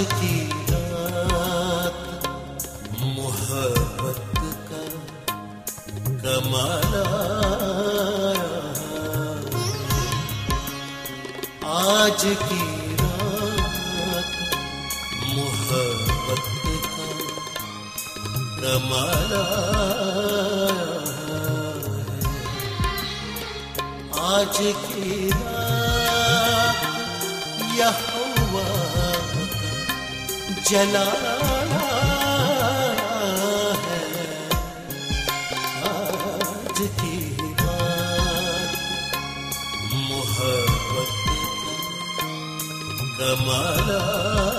आज का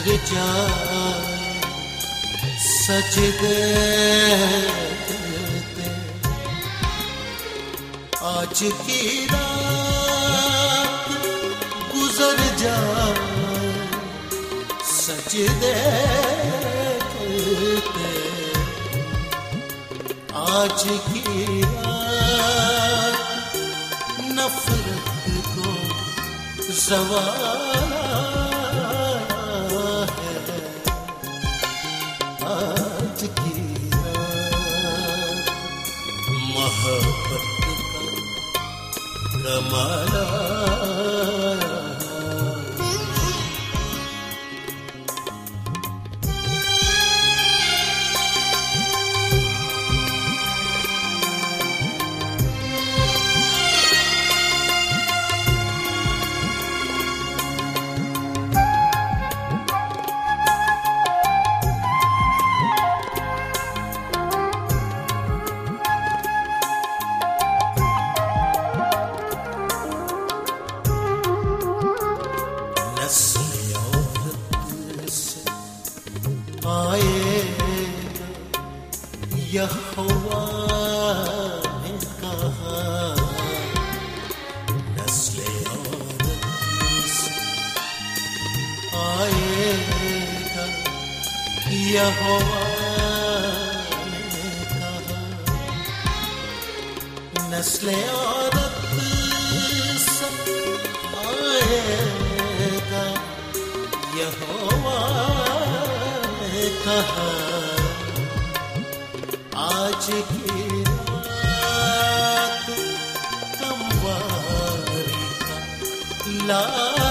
गुजर जाए सजदे करते आज की रात गुजर जाए सजदे करते आज की रात नफरत को जवाल का आज की रात कमवारी का लाला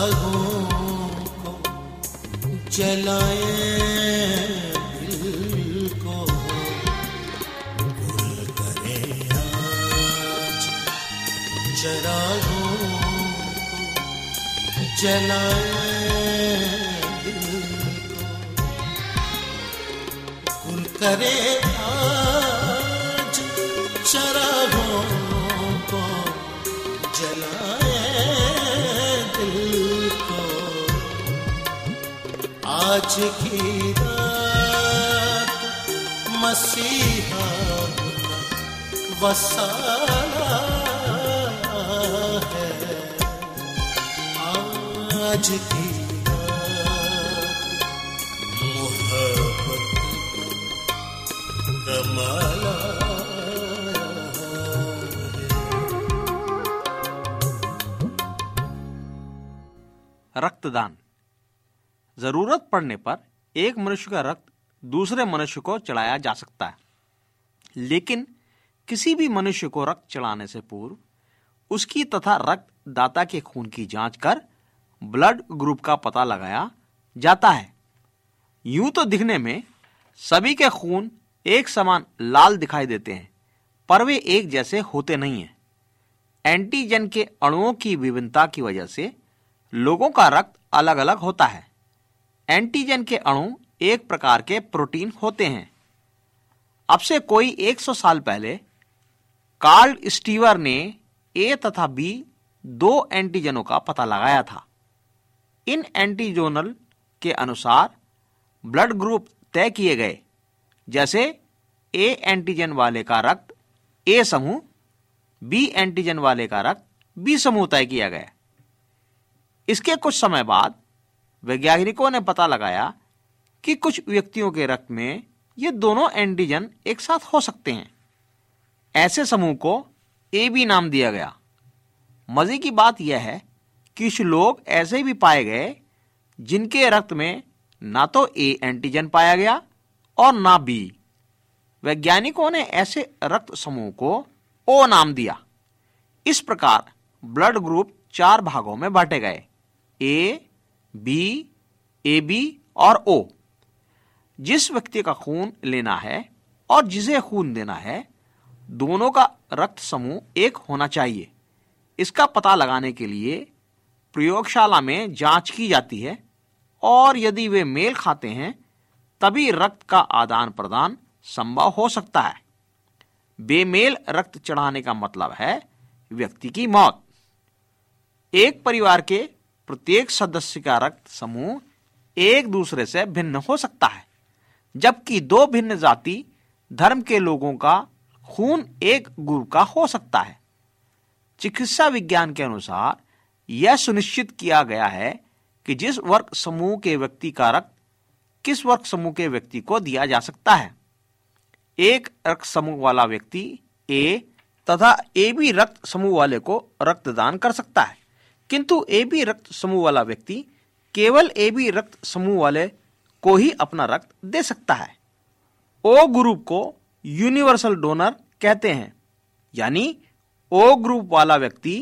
चरागों को जलाए दिल को। गुल करे जलाए दिल को करे आज की रात मसीहा वसाया है। आज की रक्तदान। ज़रूरत पड़ने पर एक मनुष्य का रक्त दूसरे मनुष्य को चढ़ाया जा सकता है। लेकिन किसी भी मनुष्य को रक्त चढ़ाने से पूर्व उसकी तथा रक्त दाता के खून की जाँच कर ब्लड ग्रुप का पता लगाया जाता है। यूँ तो दिखने में सभी के खून एक समान लाल दिखाई देते हैं, पर वे एक जैसे होते नहीं हैं। एंटीजन के अणुओं की विभिन्नता की वजह से लोगों का रक्त अलग अलग होता है। एंटीजन के अणु एक प्रकार के प्रोटीन होते हैं। अब से कोई 100 साल पहले, कार्ल स्टीवर ने ए तथा बी दो एंटीजनों का पता लगाया था। इन एंटीजोनल के अनुसार ब्लड ग्रुप तय किए गए, जैसे ए एंटीजन वाले का रक्त ए समूह, बी एंटीजन वाले का रक्त बी समूह तय किया गया। इसके कुछ समय बाद वैज्ञानिकों ने पता लगाया कि कुछ व्यक्तियों के रक्त में ये दोनों एंटीजन एक साथ हो सकते हैं। ऐसे समूह को ए बी नाम दिया गया। मज़े की बात यह है कि कुछ लोग ऐसे भी पाए गए जिनके रक्त में ना तो ए एंटीजन पाया गया और ना बी। वैज्ञानिकों ने ऐसे रक्त समूह को ओ नाम दिया। इस प्रकार ब्लड ग्रुप चार भागों में बांटे गए। ए बी, ए, बी और ओ। जिस व्यक्ति का खून लेना है और जिसे खून देना है, दोनों का रक्त समूह एक होना चाहिए। इसका पता लगाने के लिए प्रयोगशाला में जाँच की जाती है और यदि वे मेल खाते हैं, तभी रक्त का आदान प्रदान संभव हो सकता है। बेमेल रक्त चढ़ाने का मतलब है व्यक्ति की मौत। एक परिवार के प्रत्येक सदस्य का रक्त समूह एक दूसरे से भिन्न हो सकता है, जबकि दो भिन्न जाति धर्म के लोगों का खून एक गुरु का हो सकता है। चिकित्सा विज्ञान के अनुसार यह सुनिश्चित किया गया है कि जिस वर्ग समूह के व्यक्ति का रक्त किस वर्ग समूह के व्यक्ति को दिया जा सकता है। एक रक्त समूह वाला व्यक्ति ए तथा ए बी रक्त समूह वाले को रक्तदान कर सकता है। किंतु ए बी रक्त समूह वाला व्यक्ति केवल ए बी रक्त समूह वाले को ही अपना रक्त दे सकता है। ओ ग्रुप को यूनिवर्सल डोनर कहते हैं। यानी ओ ग्रुप वाला व्यक्ति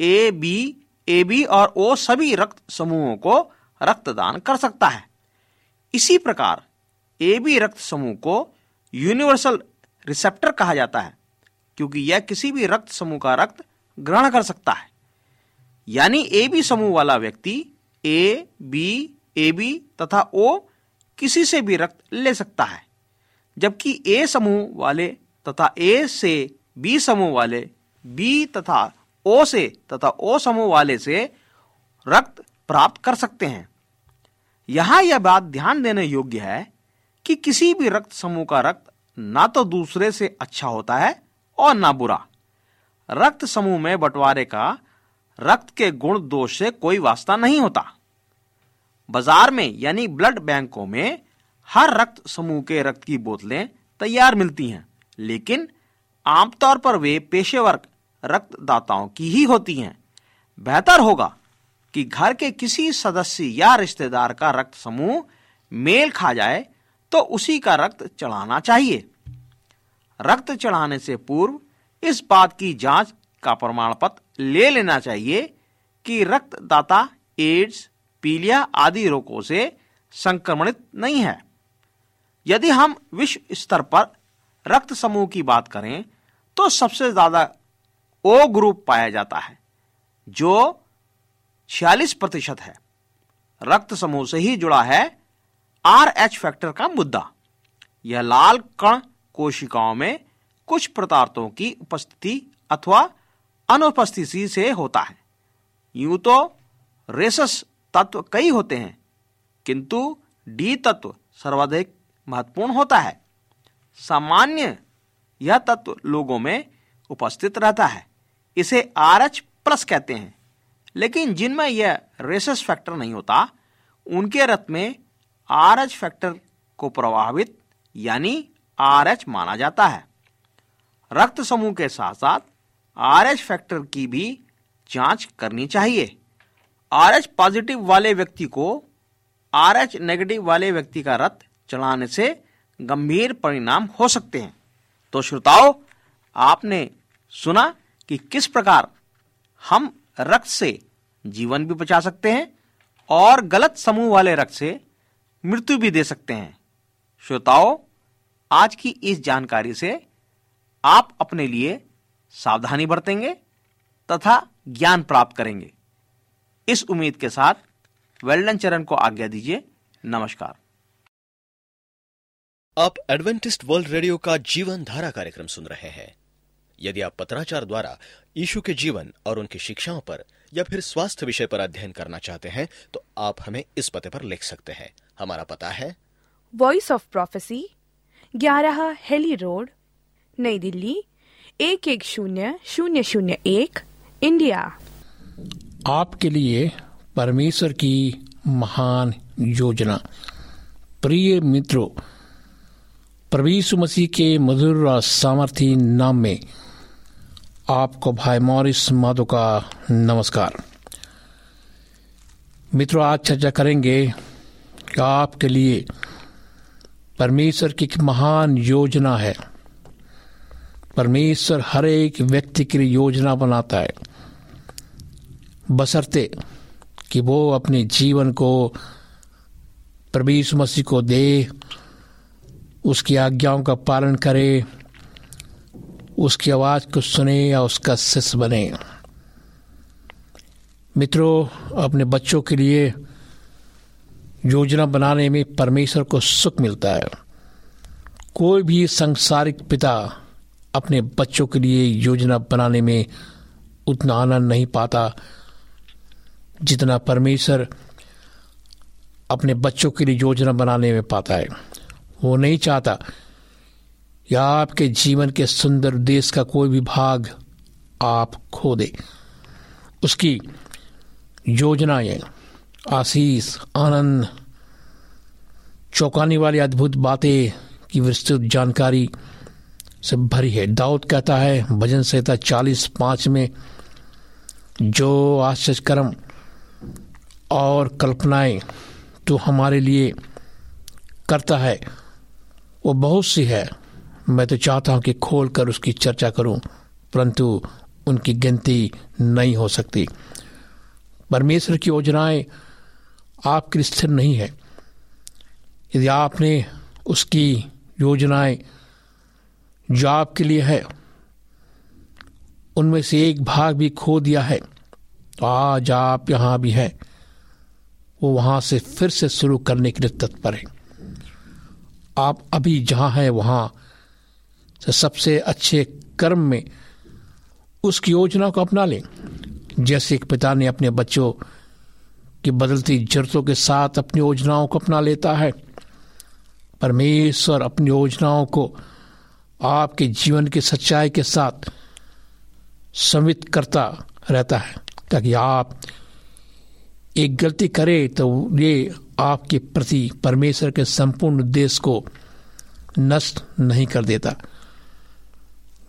ए बी ए बी और ओ सभी रक्त समूहों को रक्तदान कर सकता है। इसी प्रकार ए बी रक्त समूह को यूनिवर्सल रिसेप्टर कहा जाता है, क्योंकि यह किसी भी रक्त समूह का रक्त ग्रहण कर सकता है। यानी ए बी समूह वाला व्यक्ति ए बी ए बी तथा ओ किसी से भी रक्त ले सकता है। जबकि ए समूह वाले तथा ए से बी समूह वाले बी तथा ओ से तथा ओ समूह वाले से रक्त प्राप्त कर सकते हैं। यहाँ यह बात ध्यान देने योग्य है कि किसी भी रक्त समूह का रक्त ना तो दूसरे से अच्छा होता है और ना बुरा। रक्त समूह में बंटवारे का रक्त के गुण दोष से कोई वास्ता नहीं होता। बाज़ार में, यानी ब्लड बैंकों में, हर रक्त समूह के रक्त की बोतलें तैयार मिलती हैं, लेकिन आमतौर पर वे पेशेवर रक्तदाताओं की ही होती हैं। बेहतर होगा कि घर के किसी सदस्य या रिश्तेदार का रक्त समूह मेल खा जाए तो उसी का रक्त चढ़ाना चाहिए। रक्त चढ़ाने से पूर्व इस बात की जाँच का प्रमाण पत्र ले लेना चाहिए कि रक्तदाता, एड्स, पीलिया आदि रोगों से संक्रमणित नहीं है। यदि हम विश्व स्तर पर रक्त समूह की बात करें तो सबसे ज़्यादा ओ ग्रुप पाया जाता है, जो 46 प्रतिशत है। रक्त समूह से ही जुड़ा है आर एच फैक्टर का मुद्दा। यह लाल कण कोशिकाओं में कुछ पदार्थों की उपस्थिति अथवा अनुपस्थिति से होता है। यूँ तो रेसस तत्व कई होते हैं, किंतु डी तत्व सर्वाधिक महत्वपूर्ण होता है। सामान्य यह तत्व लोगों में उपस्थित रहता है, इसे आर एच प्लस कहते हैं। लेकिन जिनमें यह रेसस फैक्टर नहीं होता, उनके रथ में आर एच फैक्टर को प्रभावित, यानी आर एच माना जाता है। रक्त समूह के साथ साथ आर एच फैक्टर की भी जाँच करनी चाहिए। आर एच पॉजिटिव वाले व्यक्ति को आर एच नेगेटिव वाले व्यक्ति का रथ चढ़ाने से गंभीर परिणाम हो सकते हैं। तो श्रोताओं, आपने सुना कि किस प्रकार हम रक्त से जीवन भी बचा सकते हैं और गलत समूह वाले रक्त से मृत्यु भी दे सकते हैं। श्रोताओं, आज की इस जानकारी से आप अपने लिए सावधानी बरतेंगे तथा ज्ञान प्राप्त करेंगे। इस उम्मीद के साथ वेल्डन चरण को आज्ञा दीजिए। नमस्कार। आप एडवेंटिस्ट वर्ल्ड रेडियो का जीवन धारा कार्यक्रम सुन रहे हैं। यदि आप पत्राचार द्वारा यीशु के जीवन और उनकी शिक्षाओं पर या फिर स्वास्थ्य विषय पर अध्ययन करना चाहते हैं तो आप हमें इस पते पर लिख सकते हैं। हमारा पता है वॉइस ऑफ़ प्रोफेसी ग्यारह हेली रोड नई दिल्ली एक एक शून्य शून्य शून्य एक, इंडिया। आपके लिए परमेश्वर की महान योजना। प्रिय मित्रों यीशु मसीह के मधुर और सामर्थी नाम में आपको भाई मॉरिस माधो का नमस्कार। मित्रों, आज चर्चा करेंगे आपके लिए परमेश्वर की महान योजना है। परमेश्वर हर एक व्यक्ति के लिए योजना बनाता है। बसरते कि वो अपने जीवन को परमेश मसीह को दे, उसकी आज्ञाओं का पालन करे, उसकी आवाज़ को सुने या उसका शिष्य बने। मित्रों, अपने बच्चों के लिए योजना बनाने में परमेश्वर को सुख मिलता है। कोई भी संसारिक पिता अपने बच्चों के लिए योजना बनाने में उतना आनंद नहीं पाता जितना परमेश्वर अपने बच्चों के लिए योजना बनाने में पाता है। वो नहीं चाहता या आपके जीवन के सुंदर देश का कोई भी भाग आप खो दे। उसकी योजनाएँ, आशीष, आनंद, चौंकाने वाली अद्भुत बातें की विस्तृत जानकारी से भरी है। दाऊद कहता है, भजन संहिता चालीस पाँच में, जो आश्चर्यकर्म और कल्पनाएँ तो हमारे लिए करता है, वो बहुत सी है। मैं तो चाहता हूँ कि खोल कर उसकी चर्चा करूँ, परंतु उनकी गिनती नहीं हो सकती। परमेश्वर की योजनाएँ आपके स्थिर नहीं है। यदि आपने उसकी योजनाएँ जो आपके लिए है, उनमें से एक भाग भी खो दिया है तो आज आप यहाँ भी हैं। वो वहाँ से फिर से शुरू करने के लिए तत्पर है। आप अभी जहाँ हैं, वहाँ से सबसे अच्छे कर्म में उसकी योजना को अपना लें। जैसे एक पिता ने अपने बच्चों की बदलती जरूरतों के साथ अपनी योजनाओं को अपना लेता है। परमेश्वर अपनी योजनाओं को आपके जीवन की सच्चाई के साथ समित करता रहता है। ताकि आप एक गलती करें तो ये आपके प्रति परमेश्वर के संपूर्ण उद्देश्य को नष्ट नहीं कर देता।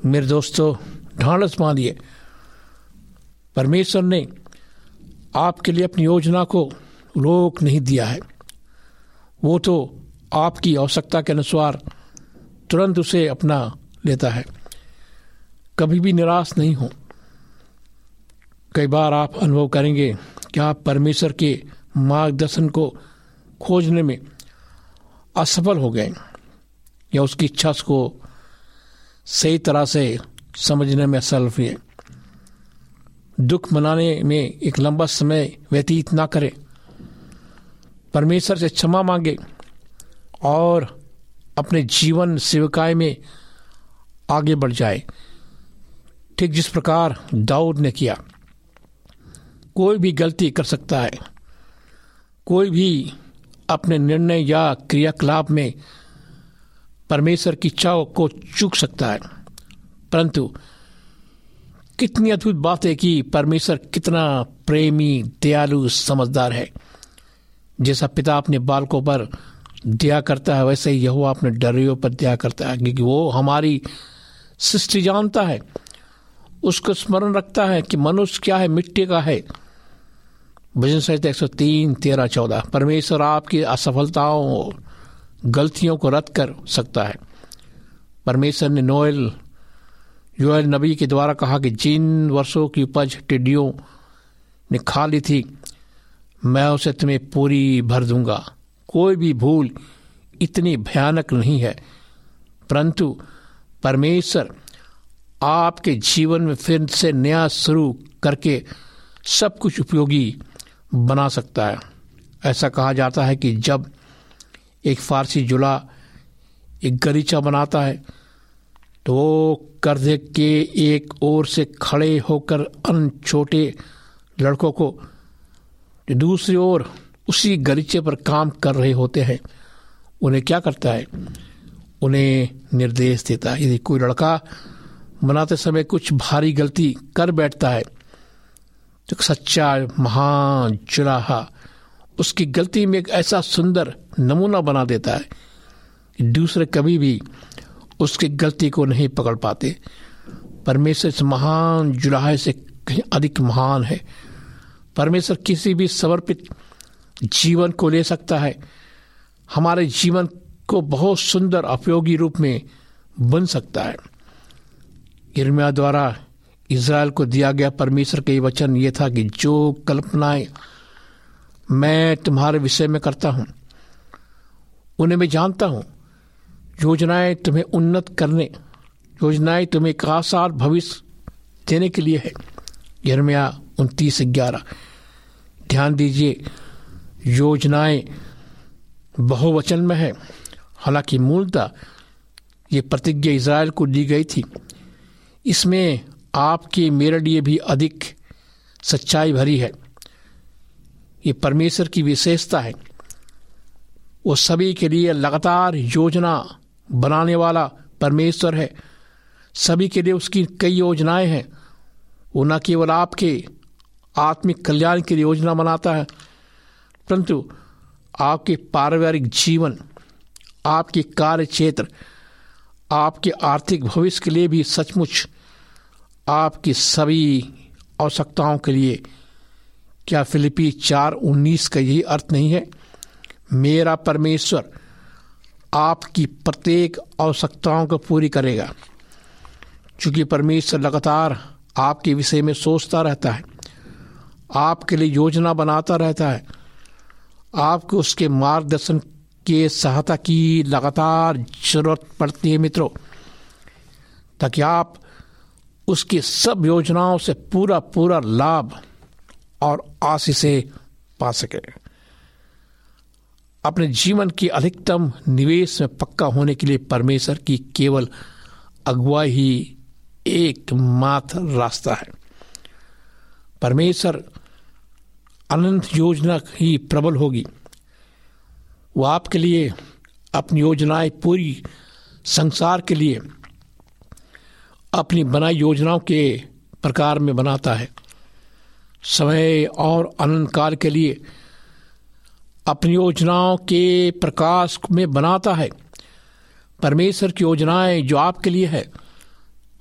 मेरे दोस्तों, ढांढस बांधिए। परमेश्वर ने आपके लिए अपनी योजना को रोक नहीं दिया है। वो तो आपकी आवश्यकता के अनुसार तुरंत उसे अपना लेता है। कभी भी निराश नहीं हो। कई बार आप अनुभव करेंगे कि आप परमेश्वर के मार्गदर्शन को खोजने में असफल हो गए या उसकी इच्छा को सही तरह से समझने में असफल हुए। दुख मनाने में एक लंबा समय व्यतीत ना करें। परमेश्वर से क्षमा मांगे और अपने जीवन सेवकाय में आगे बढ़ जाए। ठीक जिस प्रकार दाऊद ने किया। कोई भी गलती कर सकता है। कोई भी अपने निर्णय या क्रियाकलाप में परमेश्वर की इच्छा को चूक सकता है। परंतु कितनी अद्भुत बात है कि परमेश्वर कितना प्रेमी, दयालु, समझदार है। जैसा पिता अपने बालकों पर दया करता है, वैसे ही यह अपने डरियों पर दिया करता है, क्योंकि वो हमारी सृष्टि जानता है। उसको स्मरण रखता है कि मनुष्य क्या है, मिट्टी का है। भजन संहिता एक सौ तीन, तेरह, चौदह, परमेश्वर आपकी असफलताओं गलतियों को रद्द कर सकता है। परमेश्वर ने नोएल, योएल नबी के द्वारा कहा कि जिन वर्षों की उपज टिड्डियों ने खा ली थी, मैं उसे तुम्हें पूरी भर दूँगा। कोई भी भूल इतनी भयानक नहीं है। परंतु परमेश्वर आपके जीवन में फिर से नया शुरू करके सब कुछ उपयोगी बना सकता है। ऐसा कहा जाता है कि जब एक फारसी जुला एक गरीचा बनाता है तो वो कर्जे के एक ओर से खड़े होकर अन छोटे लड़कों को दूसरी ओर उसी गरीचे पर काम कर रहे होते हैं। उन्हें क्या करता है? उन्हें निर्देश देता है। यदि कोई लड़का बनाते समय कुछ भारी गलती कर बैठता है तो सच्चा, महान, चुराहा, उसकी गलती में एक ऐसा सुंदर नमूना बना देता है कि दूसरे कभी भी उसकी गलती को नहीं पकड़ पाते। परमेश्वर इस महान जुराहे से कहीं अधिक महान है। परमेश्वर किसी भी समर्पित जीवन को ले सकता है। हमारे जीवन को बहुत सुंदर उपयोगी रूप में बन सकता है। इर्मिया द्वारा इसराइल को दिया गया परमेश्वर के वचन ये था कि जो कल्पनाएँ मैं तुम्हारे विषय में करता हूँ, उन्हें मैं जानता हूँ। योजनाएँ तुम्हें उन्नत करने, योजनाएँ तुम्हें एक आसार भविष्य देने के लिए है। यरमिया उनतीस ग्यारह। ध्यान दीजिए योजनाएँ बहुवचन में है। हालाँकि मूलतः ये प्रतिज्ञा इसराइल को दी गई थी। इसमें आपके मेरे लिए भी अधिक सच्चाई भरी है। ये परमेश्वर की विशेषता है। वो सभी के लिए लगातार योजना बनाने वाला परमेश्वर है। सभी के लिए उसकी कई योजनाएँ हैं। वो न केवल आपके आत्मिक कल्याण की योजना बनाता है परंतु आपके पारिवारिक जीवन, आपके कार्य क्षेत्र आपके आर्थिक भविष्य के लिए भी सचमुच आपकी सभी आवश्यकताओं के लिए, क्या फिलिपी चार उन्नीस का यही अर्थ नहीं है? मेरा परमेश्वर आपकी प्रत्येक आवश्यकताओं को पूरी करेगा। क्योंकि परमेश्वर लगातार आपके विषय में सोचता रहता है, आपके लिए योजना बनाता रहता है आपको उसके मार्गदर्शन के सहायता की लगातार ज़रूरत पड़ती है मित्रों, ताकि आप उसकी सब योजनाओं से पूरा पूरा लाभ और आशीषें पा सके। अपने जीवन की अधिकतम निवेश में पक्का होने के लिए परमेश्वर की केवल अगुवाई ही एकमात्र रास्ता है। परमेश्वर अनंत योजना ही प्रबल होगी। वो आपके लिए, अपनी योजनाएँ पूरी संसार के लिए अपनी बनाई योजनाओं के प्रकार में बनाता है। समय और अनंत काल के लिए अपनी योजनाओं के प्रकाश में बनाता है। परमेश्वर की योजनाएँ जो आपके लिए है,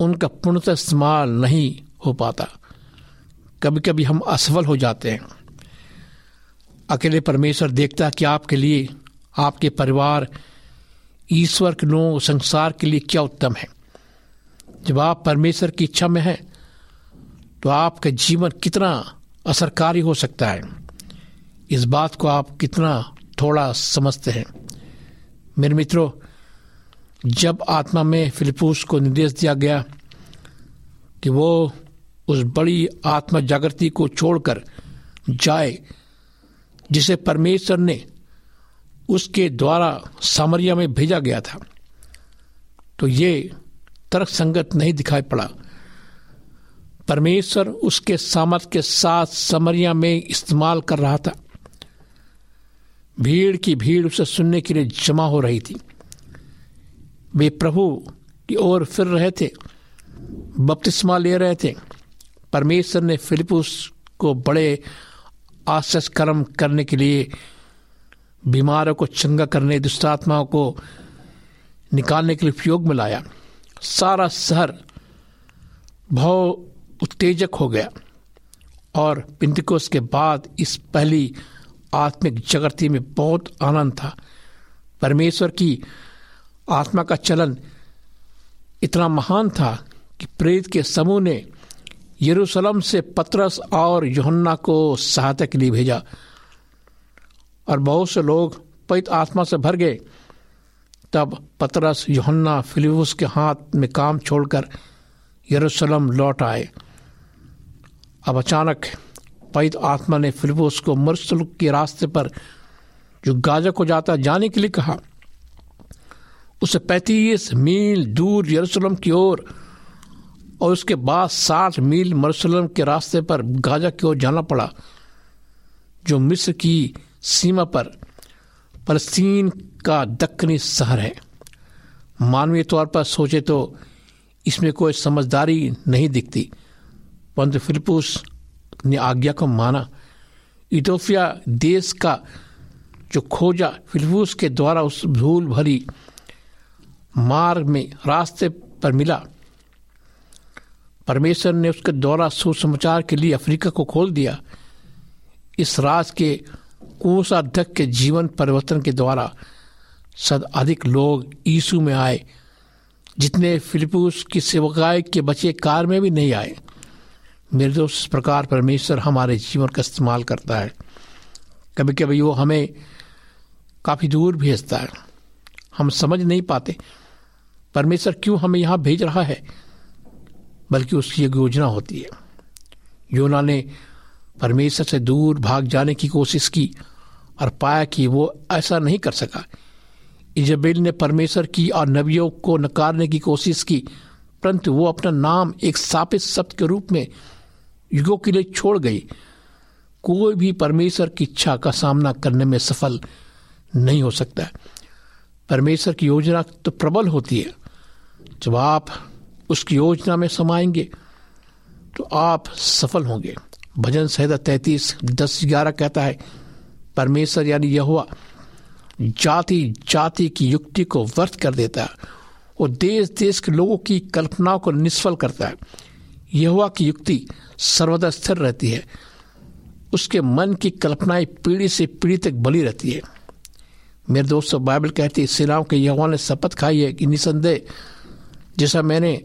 उनका पूर्णतः इस्तेमाल नहीं हो पाता। कभी कभी हम असफल हो जाते हैं। अकेले परमेश्वर देखता कि आपके लिए, आपके परिवार, ईश्वर के नो संसार के लिए क्या उत्तम है। जब आप परमेश्वर की इच्छा में हैं तो आपका जीवन कितना असरकारी हो सकता है। इस बात को आप कितना थोड़ा समझते हैं। मेरे मित्रों, जब आत्मा में फिलिपूस को निर्देश दिया गया कि वो उस बड़ी आत्मा जागृति को छोड़कर जाए जिसे परमेश्वर ने उसके द्वारा सामरिया में भेजा गया था तो ये तर्क संगत नहीं दिखाई पड़ा। परमेश्वर उसके सामर्थ के साथ समरिया में इस्तेमाल कर रहा था। भीड़ की भीड़ उसे सुनने के लिए जमा हो रही थी। वे प्रभु की ओर फिर रहे थे, बपतिस्मा ले रहे थे। परमेश्वर ने फिलिपुस को बड़े आश्चर्य कर्म करने के लिए, बीमारों को चंगा करने, दुष्टात्माओं को निकालने के लिए उपयोग में लाया। सारा शहर बहुत उत्तेजक हो गया और पिंतकोस के बाद इस पहली आत्मिक जगती में बहुत आनंद था। परमेश्वर की आत्मा का चलन इतना महान था कि प्रेत के समूह ने यरूशलेम से पतरस और योहन्ना को सहायता के लिए भेजा। और बहुत से लोग पवित्र आत्मा से भर गए। तब पतरस, योहन्ना फिलिपस के हाथ में काम छोड़कर यरूशलेम लौट आए। अब अचानक पवित्र आत्मा ने फिलिपस को मरुस्थल के रास्ते पर, जो गाजा को जाता जाने के लिए कहा, उसे पैंतीस मील दूर यरूशलेम की ओर और उसके बाद साठ मील मरुसलम के रास्ते पर गाजा की ओर जाना पड़ा, जो मिस्र की सीमा पर फलस्तीन का दक्कनी शहर है। मानवीय तौर पर सोचे तो इसमें कोई समझदारी नहीं दिखती। परंतु फिलिपुस ने आज्ञा को माना। इथोपिया देश का जो खोजा फिलिपुस के द्वारा उस धूल भरी मार्ग में रास्ते पर मिला परमेश्वर ने उसके द्वारा सुसमाचार के लिए अफ्रीका को खोल दिया। इस राज के कोषाध्यक्ष के जीवन परिवर्तन के द्वारा सद अधिक लोग यीशु में आए, जितने फिलिपूस की सेवकाई के बचे कार में भी नहीं आए। मेरे दोस्त, इस प्रकार परमेश्वर हमारे जीवन का इस्तेमाल करता है। कभी कभी वो हमें काफ़ी दूर भेजता है। हम समझ नहीं पाते, परमेश्वर क्यों हमें यहाँ भेज रहा है? बल्कि उसकी एक योजना होती है। योना ने परमेश्वर से दूर भाग जाने की कोशिश की और पाया कि वो ऐसा नहीं कर सका। इजबेल ने परमेश्वर की और नबियों को नकारने की कोशिश की, परंतु वो अपना नाम एक सापित शब्द के रूप में युगों के लिए छोड़ गई। कोई भी परमेश्वर की इच्छा का सामना करने में सफल नहीं हो सकता। परमेश्वर की योजना तो प्रबल होती है। जब आप उसकी योजना में समाएँगे तो आप सफल होंगे। भजन संहिता तैतीस, दस, ग्यारह कहता है, परमेश्वर यानी यह हुआ जाति जाति की युक्ति को व्यर्थ कर देता है और देश देश के लोगों की कल्पनाओं को निष्फल करता है। यहुआ की युक्ति सर्वदा स्थिर रहती है। उसके मन की कल्पनाएँ पीढ़ी से पीढ़ी तक बली रहती है। मेरे दोस्तों, बाइबल कहती है, सेनाओं के यहुआ ने शपथ खाई है कि निसंदेह, जैसा मैंने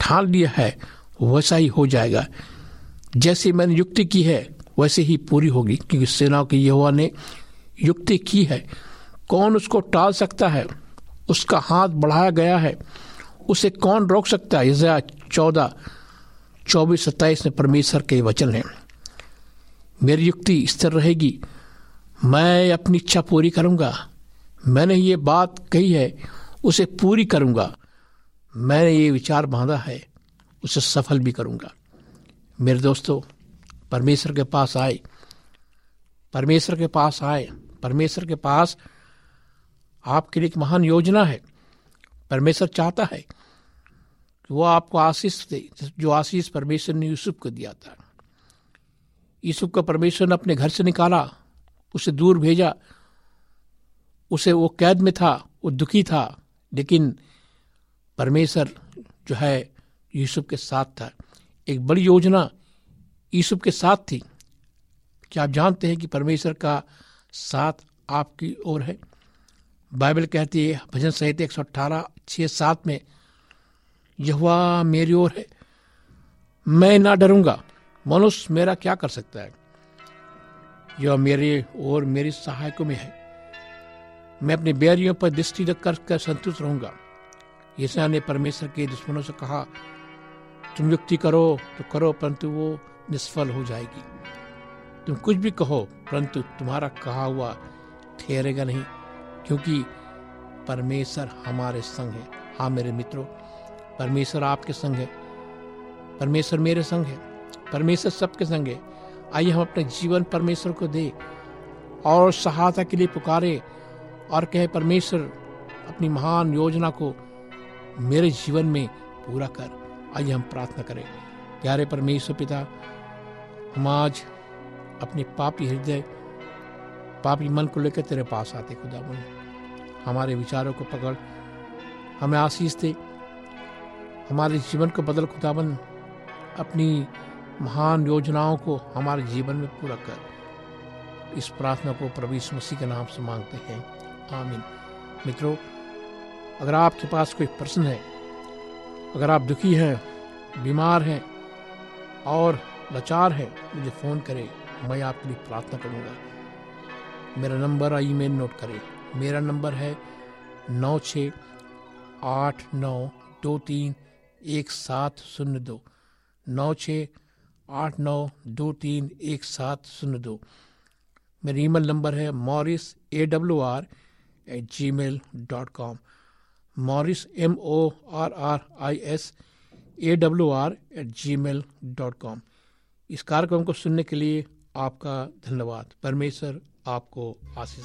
ठान लिया है, वैसा ही हो जाएगा। जैसे मैंने युक्ति की है, वैसे ही पूरी होगी, क्योंकि सेनाओं के यहुआ ने युक्ति की है। कौन उसको टाल सकता है? उसका हाथ बढ़ाया गया है। उसे कौन रोक सकता है? इसरा चौदह, चौबीस, सत्ताईस में परमेश्वर के वचन है। मेरी युक्ति स्थिर रहेगी। मैं अपनी इच्छा पूरी करूँगा। मैंने ये बात कही है, उसे पूरी करूँगा। मैंने ये विचार बांधा है, उसे सफल भी करूँगा। मेरे दोस्तों, परमेश्वर के पास आए। परमेश्वर के पास आए। परमेश्वर के पास आपके लिए एक महान योजना है। परमेश्वर चाहता है कि वो आपको आशीष दे, जो आशीष परमेश्वर ने यूसुफ को दिया था। यूसुफ को परमेश्वर ने अपने घर से निकाला, उसे दूर भेजा। उसे वो कैद में था, वो दुखी था, लेकिन परमेश्वर जो है यूसुफ के साथ था। एक बड़ी योजना यूसुफ के साथ थी। क्या आप जानते हैं कि परमेश्वर का साथ आपकी ओर है? बाइबल कहती है भजन सहित एक सौ अट्ठारह छः सात में यहुआ मेरी ओर है मैं ना डरूँगा। मनुष्य मेरा क्या कर सकता है? यह मेरे और मेरी सहायकों में है। मैं अपनी बैरियों पर दृष्टि रख कर, संतुष्ट रहूँगा। यशा ने परमेश्वर के दुश्मनों से कहा, तुम युक्ति करो तो करो, परंतु वो निष्फल हो जाएगी। तुम कुछ भी कहो, परंतु तुम्हारा कहा हुआ ठहरेगा नहीं, क्योंकि परमेश्वर हमारे संग है। हाँ मेरे मित्रों, परमेश्वर आपके संग है। परमेश्वर मेरे संग है। परमेश्वर सबके संग है। आइए हम अपने जीवन परमेश्वर को दे और सहायता के लिए पुकारे और कहे, परमेश्वर, अपनी महान योजना को मेरे जीवन में पूरा कर। आइए हम प्रार्थना करें। प्यारे परमेश्वर पिता, हम आज अपने पापी हृदय, पापी मन को लेकर तेरे पास आते खुदा हमारे विचारों को पकड़, हमें आशीष दे। हमारे जीवन को बदल खुदाबंद अपनी महान योजनाओं को हमारे जीवन में पूरा कर। इस प्रार्थना को प्रभु मसीह के नाम से मांगते हैं। आमीन। मित्रों अगर आपके पास कोई प्रश्न है, अगर आप दुखी हैं, बीमार हैं, और लाचार हैं, मुझे फ़ोन करें, मैं आपके लिए प्रार्थना करूँगा। मेरा नंबर आई ईमेल नोट करें। मेरा नंबर है नौ छ आठ नौ दो तीन एक सात शून्य दो। नौ छ आठ नौ दो तीन एक सात शून्य दो। मेरा ईमेल नंबर है Morris A W R at Gmail dot com Morris M O R R I S A W R at Gmail dot com इस कार्यक्रम को सुनने के लिए आपका धन्यवाद। परमेश्वर आपको आशीष